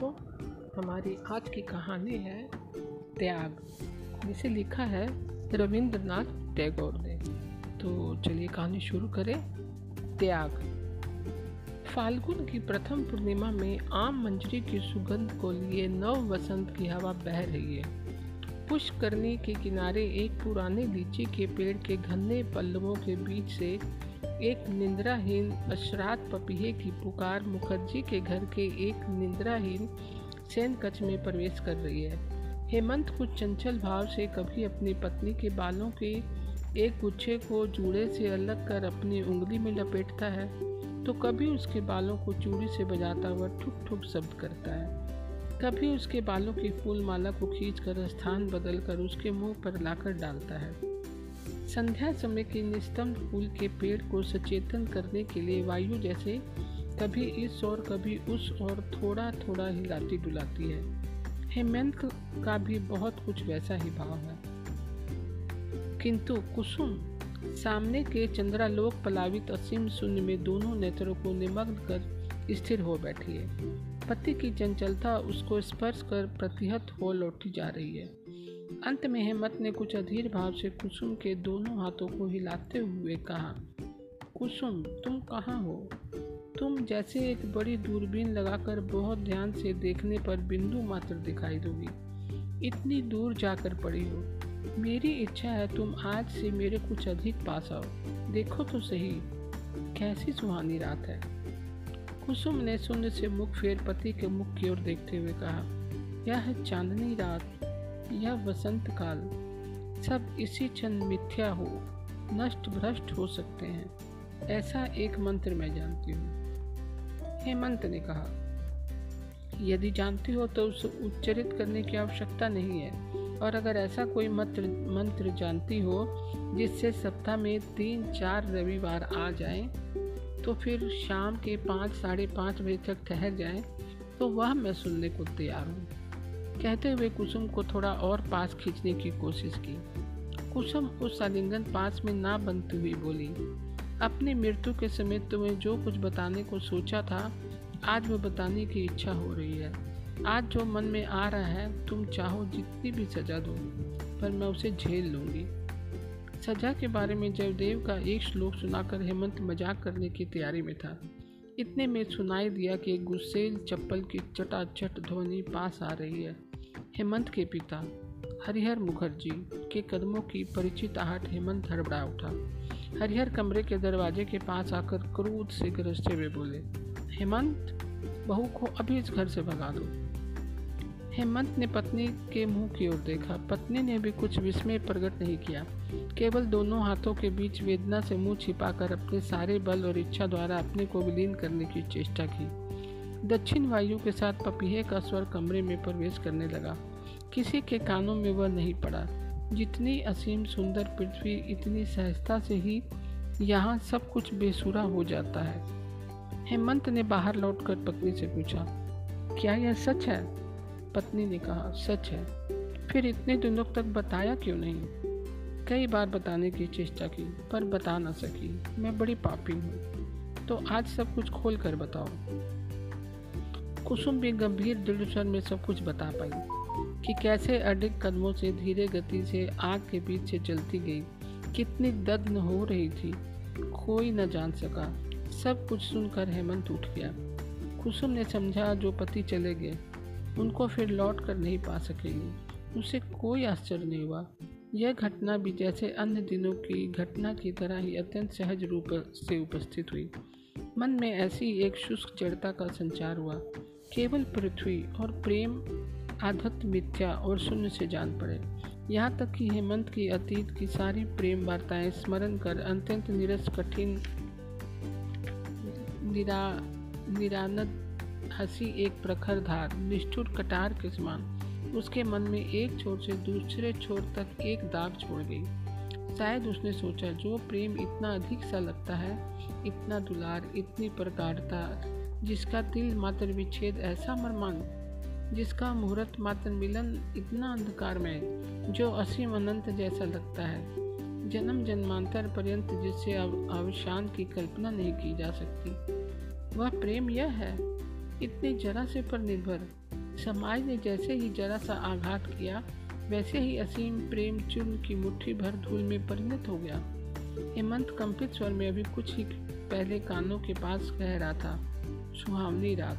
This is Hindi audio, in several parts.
दोस्तों हमारी आज की कहानी है त्याग, जिसे लिखा है रविंद्रनाथ टैगोर ने। तो चलिए कहानी शुरू करें। त्याग। फाल्गुन की प्रथम पूर्णिमा में आम मंजरी की सुगंध को लिए नव वसंत की हवा बह रही है। पुष्करणी के किनारे एक पुराने लीची के पेड़ के घने पल्लवों के बीच से एक निंद्राहीन अशरात पपीहे की पुकार मुखर्जी के घर के एक निंद्राहीन सैन कक्ष में प्रवेश कर रही है। हेमंत कुछ चंचल भाव से कभी अपनी पत्नी के बालों के एक गुच्छे को जूड़े से अलग कर अपनी उंगली में लपेटता है तो कभी उसके बालों को चूड़ी से बजाता हुआ ठुक ठुक शब्द करता है। कभी उसके बालों की फूल माला को खींचकर स्थान बदलकर उसके मुँह पर लाकर डालता है। संध्या समय के निस्तंभ फूल के पेड़ को सचेतन करने के लिए वायु जैसे कभी इस और कभी उस और थोड़ा थोड़ा हिलाती डुलाती है। हेमंत का भी बहुत कुछ वैसा ही भाव है। किंतु कुसुम, सामने के चंद्रालोक पलावित असीम शून्य में दोनों नेत्रों को निमग्न कर स्थिर हो बैठी है। पति की चंचलता उसको स्पर्श कर प्रतिहत हो लौटी जा रही है। अंत में हेमंत ने कुछ अधीर भाव से कुसुम के दोनों हाथों को हिलाते हुए कहा, कुसुम, तुम कहाँ हो? तुम जैसे एक बड़ी दूरबीन लगाकर बहुत ध्यान से देखने पर बिंदु मात्र दिखाई दोगी। इतनी दूर जाकर पड़ी हो। मेरी इच्छा है तुम आज से मेरे कुछ अधिक पास आओ। देखो तो सही। कैसी सुहानी रात है। कुसुम ने शून्य से मुख फेर पति के मुख की ओर देखते हुए कहा यह है चांदनी रात यह वसंत काल। सब इसी क्षण मिथ्या हो नष्ट भ्रष्ट हो सकते हैं। ऐसा एक मंत्र मैं जानती हूँ। हेमंत ने कहा यदि जानती हो तो उसे उच्चरित करने की आवश्यकता नहीं है। और अगर ऐसा कोई मंत्र मंत्र जानती हो जिससे सप्ताह में तीन चार रविवार आ जाएँ, तो फिर शाम के पाँच, साढ़े पाँच बजे तक ठहर जाए तो वह मैं सुनने को तैयार हूँ। कहते हुए कुसुम को थोड़ा और पास खींचने की कोशिश की। कुसुम उस आलिंगन पास में ना बनती हुई बोली, अपनी मृत्यु के समय तुम्हें जो कुछ बताने को सोचा था, आज वो बताने की इच्छा हो रही है। आज जो मन में आ रहा है, तुम चाहो जितनी भी सजा दो, पर मैं उसे झेल लूँगी। सजा के बारे में जयदेव का एक श्लोक सुनाकर हेमंत मज़ाक करने की तैयारी में था। इतने में सुनाई दिया कि गुस्सेल चप्पल की चटाचट ध्वनि पास आ रही है। हेमंत के पिता, हरिहर मुखर्जी के कदमों की परिचित आहट हेमंत हड़बड़ा उठा। हरिहर कमरे के दरवाजे के पास आकर क्रोध से गरजते हुए बोले, हेमंत, बहू को अभी इस घर से भगा दो। हेमंत ने पत्नी के मुँह की ओर देखा। पत्नी ने भी कुछ विस्मय प्रकट नहीं किया। केवल दोनों हाथों के बीच वेदना से मुँह छिपाकर अपने सारे बल और इच्छा द्वारा अपने को विलीन करने की चेष्टा की। दक्षिण वायु के साथ पपीहे का स्वर कमरे में प्रवेश करने लगा। किसी के कानों में वह नहीं पड़ा। जितनी असीम सुंदर पृथ्वी, इतनी सहजता से ही यहाँ सब कुछ बेसुरा हो जाता है। हेमंत ने बाहर लौटकर पत्नी से पूछा, क्या यह सच है? पत्नी ने कहा, सच है। फिर इतने दिनों तक बताया क्यों नहीं? कई बार बताने की चेष्टा की, पर बता ना सकी। मैं बड़ी पापी हूँ। तो आज सब कुछ खोल कर बताओ। कुसुम भी गंभीर दृढ़ में सब कुछ बता पाई, कि कैसे अडिग कदमों से, धीरे गति से, आग के बीच से चलती गई। कितनी दग्न हो रही थी। कोई न जान सका। सब कुछ सुनकर हेमंत उठ गया। कुसुम ने समझा, जो पति चले गए उनको फिर लौट कर नहीं पा सकेगी। उसे कोई आश्चर्य नहीं हुआ। यह घटना भी जैसे अन्य दिनों की घटना की तरह ही अत्यंत सहज रूप से उपस्थित हुई। मन में ऐसी एक शुष्क जड़ता का संचार हुआ। केवल पृथ्वी और प्रेम आधत मिथ्या और शून्य से जान पड़े। यहाँ तक कि हेमंत की अतीत की सारी प्रेम वार्ताएँ स्मरण कर अत्यंत निरस, कठिन, निरा, निरानद हँसी एक प्रखर धार, निष्ठुर कटार के समान उसके मन में एक छोर से दूसरे छोर तक एक दाग छोड़ गई। शायद उसने सोचा, जो प्रेम इतना अधिक सा लगता है, इतना दुलार, इतनी प्रगाढ़ता, जिसका दिल मात्र विच्छेद ऐसा मरमान जिसका मुहूर्त मात्र मिलन इतना अंधकार में जो असीम अनंत जैसा लगता है। जन्म जन्मांतर पर्यंत जिससे अवशान की कल्पना नहीं की जा सकती। वह प्रेम यह है इतने जरा से पर निर्भर। समाज ने जैसे ही जरा सा आघात किया, वैसे ही असीम प्रेम चुन की मुट्ठी भर धूल में परिणत हो गया। हेमंत कंपित स्वर में अभी कुछ ही पहले कानों के पास कह रहा था, सुहावनी रात।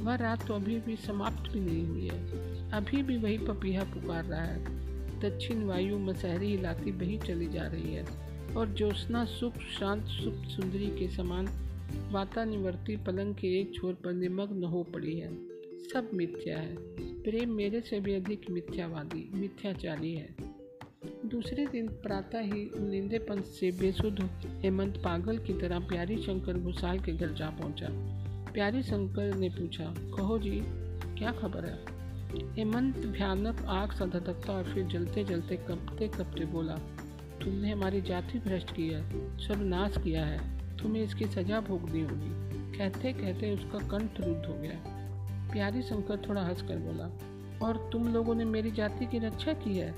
वह रात तो अभी भी समाप्त भी नहीं हुई है। अभी भी वही पपीहा पुकार रहा है। दक्षिण वायु मसहरी हिलाती बही चली जा रही है और ज्योत्ना सुख, शांत सुख, सुंदरी के समान वातानिवर्ती पलंग के एक छोर पर निमग्न हो पड़ी है। सब मिथ्या है। प्रेम मेरे से भी अधिक मिथ्यावादी, मिथ्याचारी है। दूसरे दिन प्रातः ही निंदेपन से बेसुध हेमंत पागल की तरह प्यारी शंकर घुसाल के घर जा पहुँचा। प्यारी शंकर ने पूछा, कहो जी, क्या खबर है? हेमंत भयानक आग सा धधकता और फिर जलते जलते कपते कपते बोला, तुमने हमारी जाति भ्रष्ट की है सर्वनाश किया है। तुम्हें इसकी सजा भोगनी होगी। कहते कहते उसका कंठ रुद्ध हो गया। प्यारी शंकर थोड़ा हंस कर बोला, और तुम लोगों ने मेरी जाति की रक्षा की है?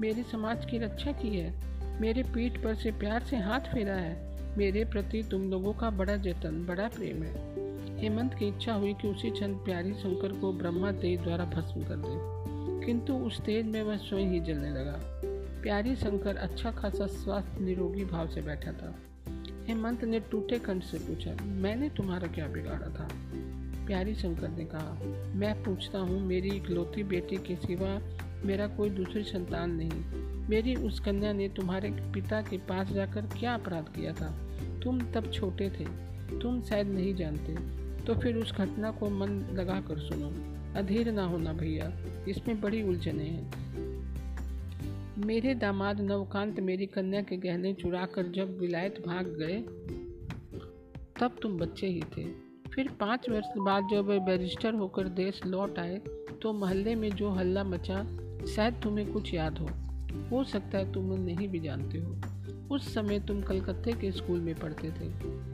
मेरे समाज की रक्षा की है? मेरे पीठ पर से प्यार से हाथ फेरा है? मेरे प्रति तुम लोगों का बड़ा जतन, बड़ा प्रेम है। हेमंत की इच्छा हुई कि उसी क्षण प्यारी शंकर को ब्रह्मा तेज द्वारा भस्म कर दे। किंतु उस तेज में वह स्वयं ही जलने लगा। प्यारी शंकर अच्छा खासा स्वास्थ्य निरोगी भाव से बैठा था। हेमंत ने टूटे कंठ से पूछा, मैंने तुम्हारा क्या बिगाड़ा था? प्यारी शंकर ने कहा, मैं पूछता हूँ, मेरी इकलौती बेटी के सिवा मेरा कोई दूसरी संतान नहीं। मेरी उस कन्या ने तुम्हारे पिता के पास जाकर क्या अपराध किया था? तुम तब छोटे थे, तुम शायद नहीं जानते। तो फिर उस घटना को मन लगा कर सुनो। अधीर ना होना भैया, इसमें बड़ी उलझने हैं। मेरे दामाद नवकांत मेरी कन्या के गहने चुरा कर जब विलायत भाग गए, तब तुम बच्चे ही थे। फिर पाँच वर्ष बाद जब वे बैरिस्टर होकर देश लौट आए तो मोहल्ले में जो हल्ला मचा, शायद तुम्हें कुछ याद हो। हो सकता है तुम नहीं भी जानते हो। उस समय तुम कलकत्ते के स्कूल में पढ़ते थे।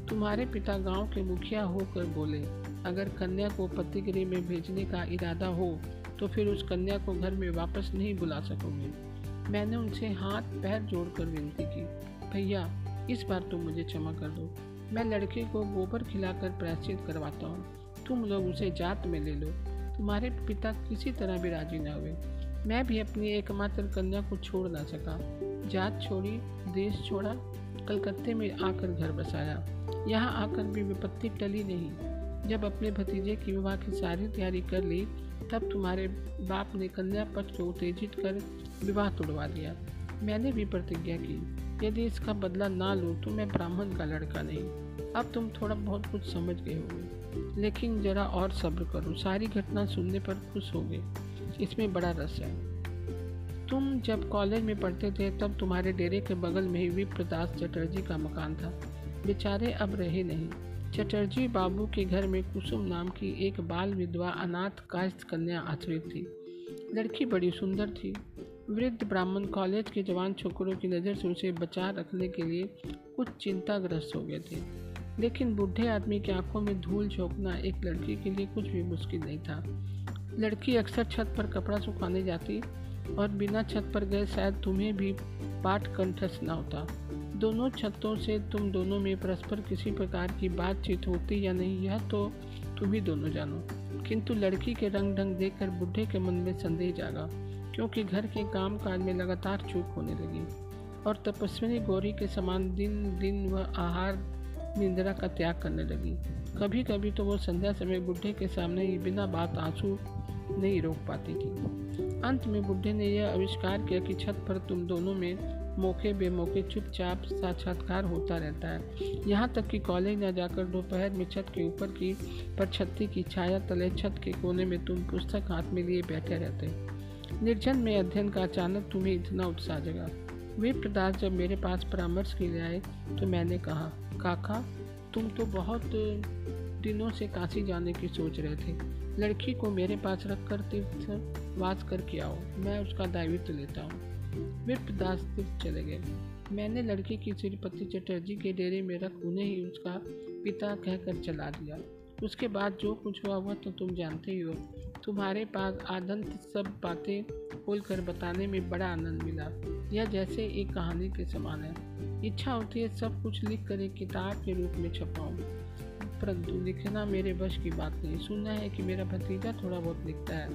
तुम्हारे पिता गाँव के मुखिया होकर बोले, अगर कन्या को पतिगृह में भेजने का इरादा हो तो फिर उस कन्या को घर में वापस नहीं बुला सकोगे। मैंने उनसे हाथ पैर जोड़कर विनती की, भैया, इस बार तुम मुझे क्षमा कर दो। मैं लड़के को गोबर खिलाकर प्रायश्चित करवाता हूँ। तुम लोग उसे जात में ले लो। तुम्हारे पिता किसी तरह भी राज़ी न हुए। मैं भी अपनी एकमात्र कन्या को छोड़ ना सका। जात छोड़ी, देश छोड़ा, कलकत्ते में आकर घर बसाया। यहाँ आकर भी विपत्ति टली नहीं। जब अपने भतीजे की विवाह की सारी तैयारी कर ली, तब तुम्हारे बाप ने कन्या पक्ष को उत्तेजित कर विवाह तोड़वा दिया। मैंने भी प्रतिज्ञा की, यदि इसका बदला ना लूँ तो मैं ब्राह्मण का लड़का नहीं। अब तुम थोड़ा बहुत कुछ समझ गए होगे, लेकिन ज़रा और सब्र करो, सारी घटना सुनने पर खुश होगे। इसमें बड़ा रस है। तुम जब कॉलेज में पढ़ते थे, तब तुम्हारे डेरे के बगल में ही विप्रदास चटर्जी का मकान था। बेचारे अब रहे नहीं। चटर्जी बाबू के घर में कुसुम नाम की एक बाल विधवा अनाथ कास्त कन्या आश्रित थी। लड़की बड़ी सुंदर थी। वृद्ध ब्राह्मण कॉलेज के जवान छोकरों की नज़र से उसे बचा रखने के लिए कुछ चिंताग्रस्त हो गए थे। लेकिन बूढ़े आदमी की आँखों में धूल झोंकना एक लड़की के लिए कुछ भी मुश्किल नहीं था। लड़की अक्सर छत पर कपड़ा सुखाने जाती और बिना छत पर गए शायद तुम्हें भी पाठ कंठस्थ ना होता। दोनों छतों से तुम दोनों में परस्पर किसी प्रकार की बातचीत होती या नहीं, यह तो तुम ही दोनों जानो। किंतु लड़की के रंग ढंग देखकर बुढ़े के मन में संदेह जागा, क्योंकि घर के काम काज में लगातार चूक होने लगी और तपस्विनी गौरी के समान दिन दिन वह आहार निंद्रा का त्याग करने लगी। कभी कभी तो वो संध्या समय बुढ़े के सामने ही बिना बात आँसू नहीं रोक पाती थी। अंत में बुढ़े ने यह आविष्कार किया कि छत पर तुम दोनों में मौके बेमौके चुपचाप साक्षात्कार होता रहता है। यहाँ तक कि कॉलेज न जाकर दोपहर में छत के ऊपर की पर छत्ती की छाया तले छत के कोने में तुम पुस्तक हाथ में लिए बैठे रहते। निर्जन में अध्ययन का अचानक तुम्हें इतना उत्साह जगा। वे प्रदास जब मेरे पास परामर्श के लिए आए तो मैंने कहा, काका, तुम तो बहुत दिनों से काशी जाने की सोच रहे थे। लड़की को मेरे पास रख कर तीर्थ वास करके आओ, मैं उसका दायित्व लेता हूँ। वे प्रदास तीर्थ चले गए। मैंने लड़की की श्रीपति चटर्जी के डेरे में रख उन्हें ही उसका पिता कहकर चला दिया। उसके बाद जो कुछ हुआ, वह तो तुम जानते ही हो। तुम्हारे पास आदंत सब बातें खोलकर बताने में बड़ा आनंद मिला। यह जैसे एक कहानी के समान है। इच्छा होती है सब कुछ लिख कर एक किताब के रूप में छपाऊँ। परंतु लिखना मेरे वश की बात नहीं। सुनना है कि मेरा भतीजा थोड़ा बहुत लिखता है,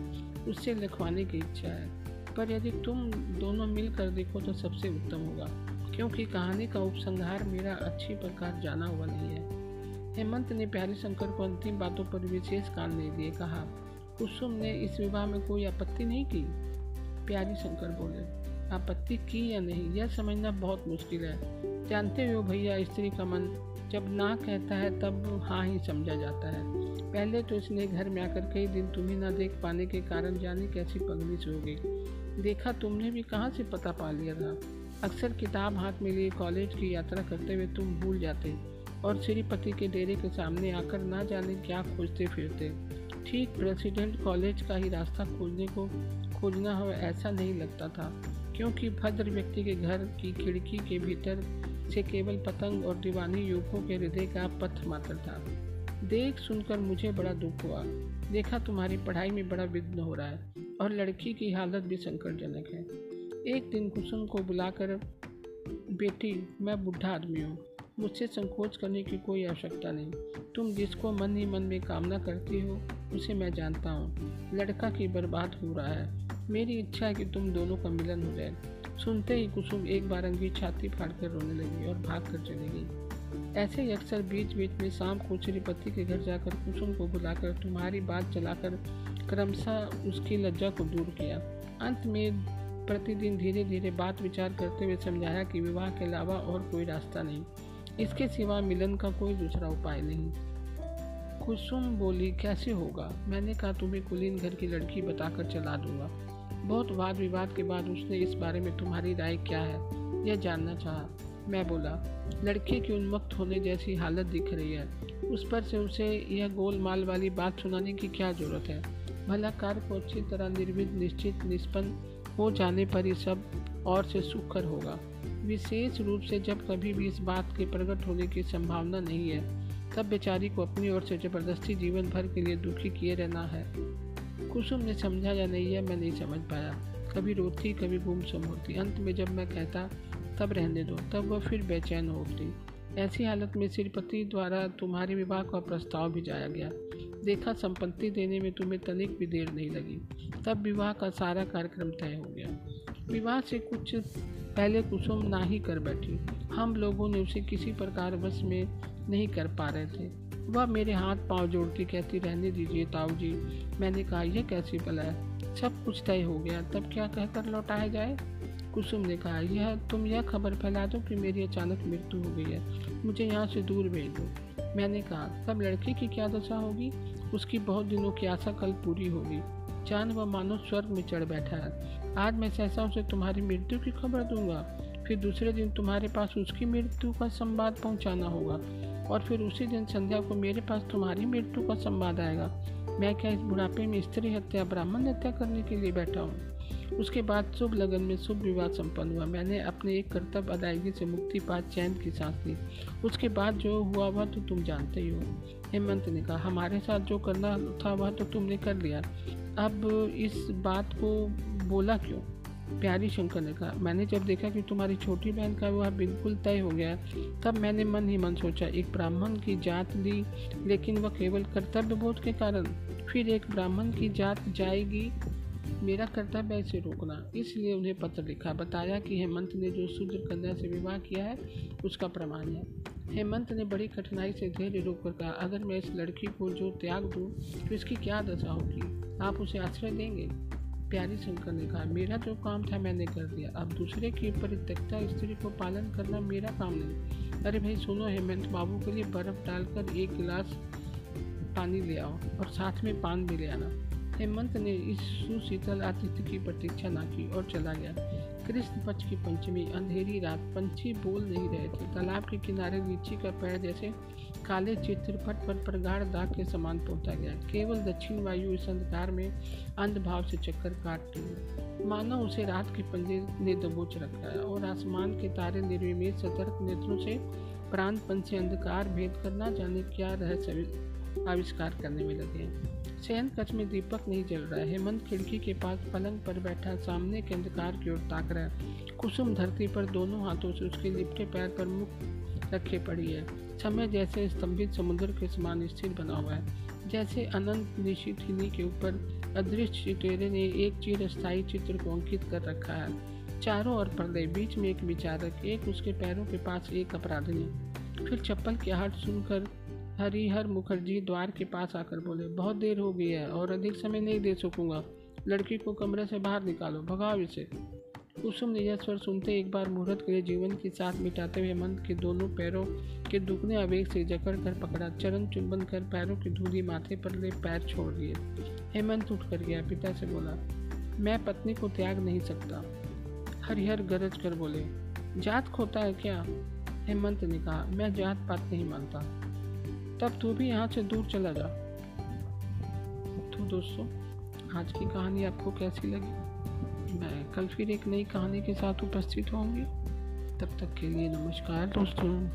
उससे लिखवाने की इच्छा है। पर यदि तुम दोनों मिलकर देखो तो सबसे उत्तम होगा, क्योंकि कहानी का उपसंहार मेरा अच्छी प्रकार जाना हुआ नहीं है। हेमंत ने प्यारे शंकर को अंतिम बातों पर विशेष कान नहीं दिए, कहा, कुसुम ने इस विवाह में कोई आपत्ति नहीं की? प्यारी शंकर बोले, आपत्ति की या नहीं, यह समझना बहुत मुश्किल है। जानते हो भैया, स्त्री का मन जब ना कहता है तब हाँ ही समझा जाता है। पहले तो इसने घर में आकर कई दिन तुम्हें ना देख पाने के कारण जाने कैसी पगली से हो गई। देखा तुमने भी कहाँ से पता पा लिया था? अक्सर किताब हाथ में लिए कॉलेज की यात्रा करते हुए तुम भूल जाते और श्रीपति के डेरे के सामने आकर ना जाने क्या खोजते फिरते। ठीक प्रेसिडेंट कॉलेज का ही रास्ता खोजने को खोजना हो ऐसा नहीं लगता था, क्योंकि भद्र व्यक्ति के घर की खिड़की के भीतर से केवल पतंग और दीवानी युवकों के हृदय का पथ मात्र था। देख सुनकर मुझे बड़ा दुख हुआ। देखा तुम्हारी पढ़ाई में बड़ा विघ्न हो रहा है और लड़की की हालत भी संकटजनक है। एक दिन कुसुम को बुलाकर, बेटी, मैं बुढ़ा आदमी हूँ। मुझसे संकोच करने की कोई आवश्यकता नहीं। तुम जिसको मन ही मन में कामना करती हो, उसे मैं जानता हूँ। लड़का की बर्बाद हो रहा है। मेरी इच्छा है कि तुम दोनों का मिलन हो जाए। सुनते ही कुसुम एक बार अंगी छाती फाड़ कर रोने लगी और भाग कर चली गई। ऐसे ही अक्सर बीच बीच में शाम को श्रीपति के घर जाकर कुसुम को बुलाकर तुम्हारी बात चलाकर क्रमशः उसकी लज्जा को दूर किया। अंत में प्रतिदिन धीरे धीरे बात विचार करते हुए समझाया कि विवाह के अलावा और कोई रास्ता नहीं। इसके सिवा मिलन का कोई दूसरा उपाय नहीं। कुसुम बोली, कैसे होगा? मैंने कहा, तुम्हें कुलीन घर की लड़की बताकर चला दूँगा। बहुत वाद विवाद के बाद उसने इस बारे में तुम्हारी राय क्या है? यह जानना चाहा। मैं बोला, लड़के की उन्मुक्त होने जैसी हालत दिख रही है। उस पर से उसे यह गोलमाल वाली बात सुनाने की क्या ज़रूरत है? भला कार्य को अच्छी तरह निर्विध निश्चित, निष्पन्न हो जाने पर ही सब और से सुखकर होगा। विशेष रूप से जब कभी भी इस बात के प्रकट होने की संभावना नहीं है, तब बेचारी को अपनी ओर से ज़बरदस्ती जीवन भर के लिए दुखी किए रहना है। कुसुम ने समझा या नहीं है, मैं नहीं समझ पाया। कभी रोती, कभी गुमसुम होती। अंत में जब मैं कहता, तब रहने दो। तब वह फिर बेचैन हो उठती। ऐसी हालत में श्रीपति द्वारा तुम्हारे विवाह का प्रस्ताव भिजाया गया। देखा, संपत्ति देने में तुम्हें तनिक भी देर नहीं लगी। तब विवाह का सारा कार्यक्रम तय हो गया। विवाह से कुछ पहले कुसुम ना ही कर बैठी। हम लोगों ने उसे किसी प्रकार बस में नहीं कर पा रहे थे। वह, मेरे हाथ पाँव जोड़ती कहती रहने दीजिए ताऊ जी मैंने कहा, यह कैसी बला है? सब कुछ तय हो गया, तब क्या कहकर लौटाया जाए? कुसुम ने कहा, यह, तुम यह खबर फैला दो कि मेरी अचानक मृत्यु हो गई है। मुझे यहाँ से दूर भेज दो। मैंने कहा, तब लड़के की क्या दशा होगी? उसकी बहुत दिनों की आशा कल पूरी होगी। चाँद व मानो स्वर्ग में चढ़ बैठा है। आज मैं सहसा उसे तुम्हारी मृत्यु की खबर दूँगा। फिर दूसरे दिन तुम्हारे पास उसकी मृत्यु का संवाद पहुंचाना होगा। और फिर उसी दिन संध्या को मेरे पास तुम्हारी मृत्यु का संवाद आएगा। मैं क्या इस बुढ़ापे में स्त्री हत्या, ब्राह्मण हत्या करने के लिए बैठा हूँ? उसके बाद शुभ लगन में शुभ विवाह संपन्न हुआ। मैंने अपने एक कर्तव्य अदायगी से मुक्ति पा चैन की सांस ली। उसके बाद जो हुआ वह तो तुम जानते ही हो। हेमंत ने कहा, हमारे साथ जो करना था वह तो तुमने कर लिया। अब इस बात को बोला क्यों? प्यारी शंकर ने कहा, मैंने जब देखा कि तुम्हारी छोटी बहन का विवाह बिल्कुल तय हो गया, तब मैंने मन ही मन सोचा, एक ब्राह्मण की जात ली, लेकिन वह केवल कर्तव्य बोध के कारण। फिर एक ब्राह्मण की जात जाएगी, मेरा कर्तव्य ऐसे रोकना। इसलिए उन्हें पत्र लिखा, बताया कि हेमंत ने जो शूद्र कन्या से विवाह किया है, उसका प्रमाण है। हेमंत ने बड़ी कठिनाई से धैर्य रोककर कहा, अगर मैं इस लड़की को जो त्याग दूँ तो इसकी क्या दशा होगी? आप उसे आश्रय देंगे? प्यारी शंकर ने कहा, मेरा जो काम था मैंने कर दिया। अब दूसरे की परित्यक्ता स्त्री को पालन करना मेरा काम नहीं अरे भाई, सुनो, हेमंत बाबू के लिए बर्फ़ डालकर एक गिलास पानी ले आओ और साथ में पान भी ले आना। हेमंत ने इस सुशीतल आतिथ्य की प्रतीक्षा ना की और चला गया। कृष्ण पक्ष की पंचमी, अंधेरी रात, पंछी बोल नहीं रहे थे। तालाब के किनारे लीची का पेड़ जैसे काले चित्रपट पर प्रगाढ़ दाग के समान पोता गया। केवल दक्षिण वायु इस अंधकार में अंधभाव से चक्कर काट रही मानो उसे रात के पंजे ने दबोच रखा है और आसमान के तारे निर्विमित सतर्क नेत्रों से प्राणपन से अंधकार भेद करना जाने क्या रहस्य आविष्कार करने में लगे हैं। शयन कक्ष में दीपक नहीं जल रहा है। हेमंत खिड़की के पास पलंग पर बैठा, सामने के अंधकार की ओर ताक रहा है। कुसुम धरती पर दोनों हाथों से उसके लिपटे पैर पर मुख रखे पड़ी है। समय जैसे स्तंभित समुद्र के समान स्थिर बना हुआ है। जैसे अनंत निश्चित हिनी के ऊपर अदृश्य चिटेरे ने एक चिर स्थायी चित्र को अंकित कर रखा है। चारों ओर पर्दे, बीच में एक विचारक, एक उसके पैरों के पास एक अपराधी फिर चप्पल की आहट सुनकर हरिहर मुखर्जी द्वार के पास आकर बोले, बहुत देर हो गई है और अधिक समय नहीं दे सकूँगा। लड़की को कमरे से बाहर निकालो, भगाओ इसे। कुसुम ने यह स्वर सुनते एक बार मुहूर्त के लिए जीवन की साथ मिटाते हुए हेमंत के दोनों पैरों के दुखने आवेग से जकड़ कर पकड़ा। चरण चुंबन कर पैरों की धूली माथे पर ले पैर छोड़ दिए। हेमंत उठ कर गया, पिता से बोला, मैं पत्नी को त्याग नहीं सकता। हरिहर गरज कर बोले, जात खोता है क्या? हेमंत ने कहा, मैं जात पात नहीं मानता। तब तू भी यहाँ से दूर चला जा। तो दोस्तों, आज की कहानी आपको कैसी लगी? मैं कल फिर एक नई कहानी के साथ उपस्थित होंगी। तब तक के लिए नमस्कार दोस्तों।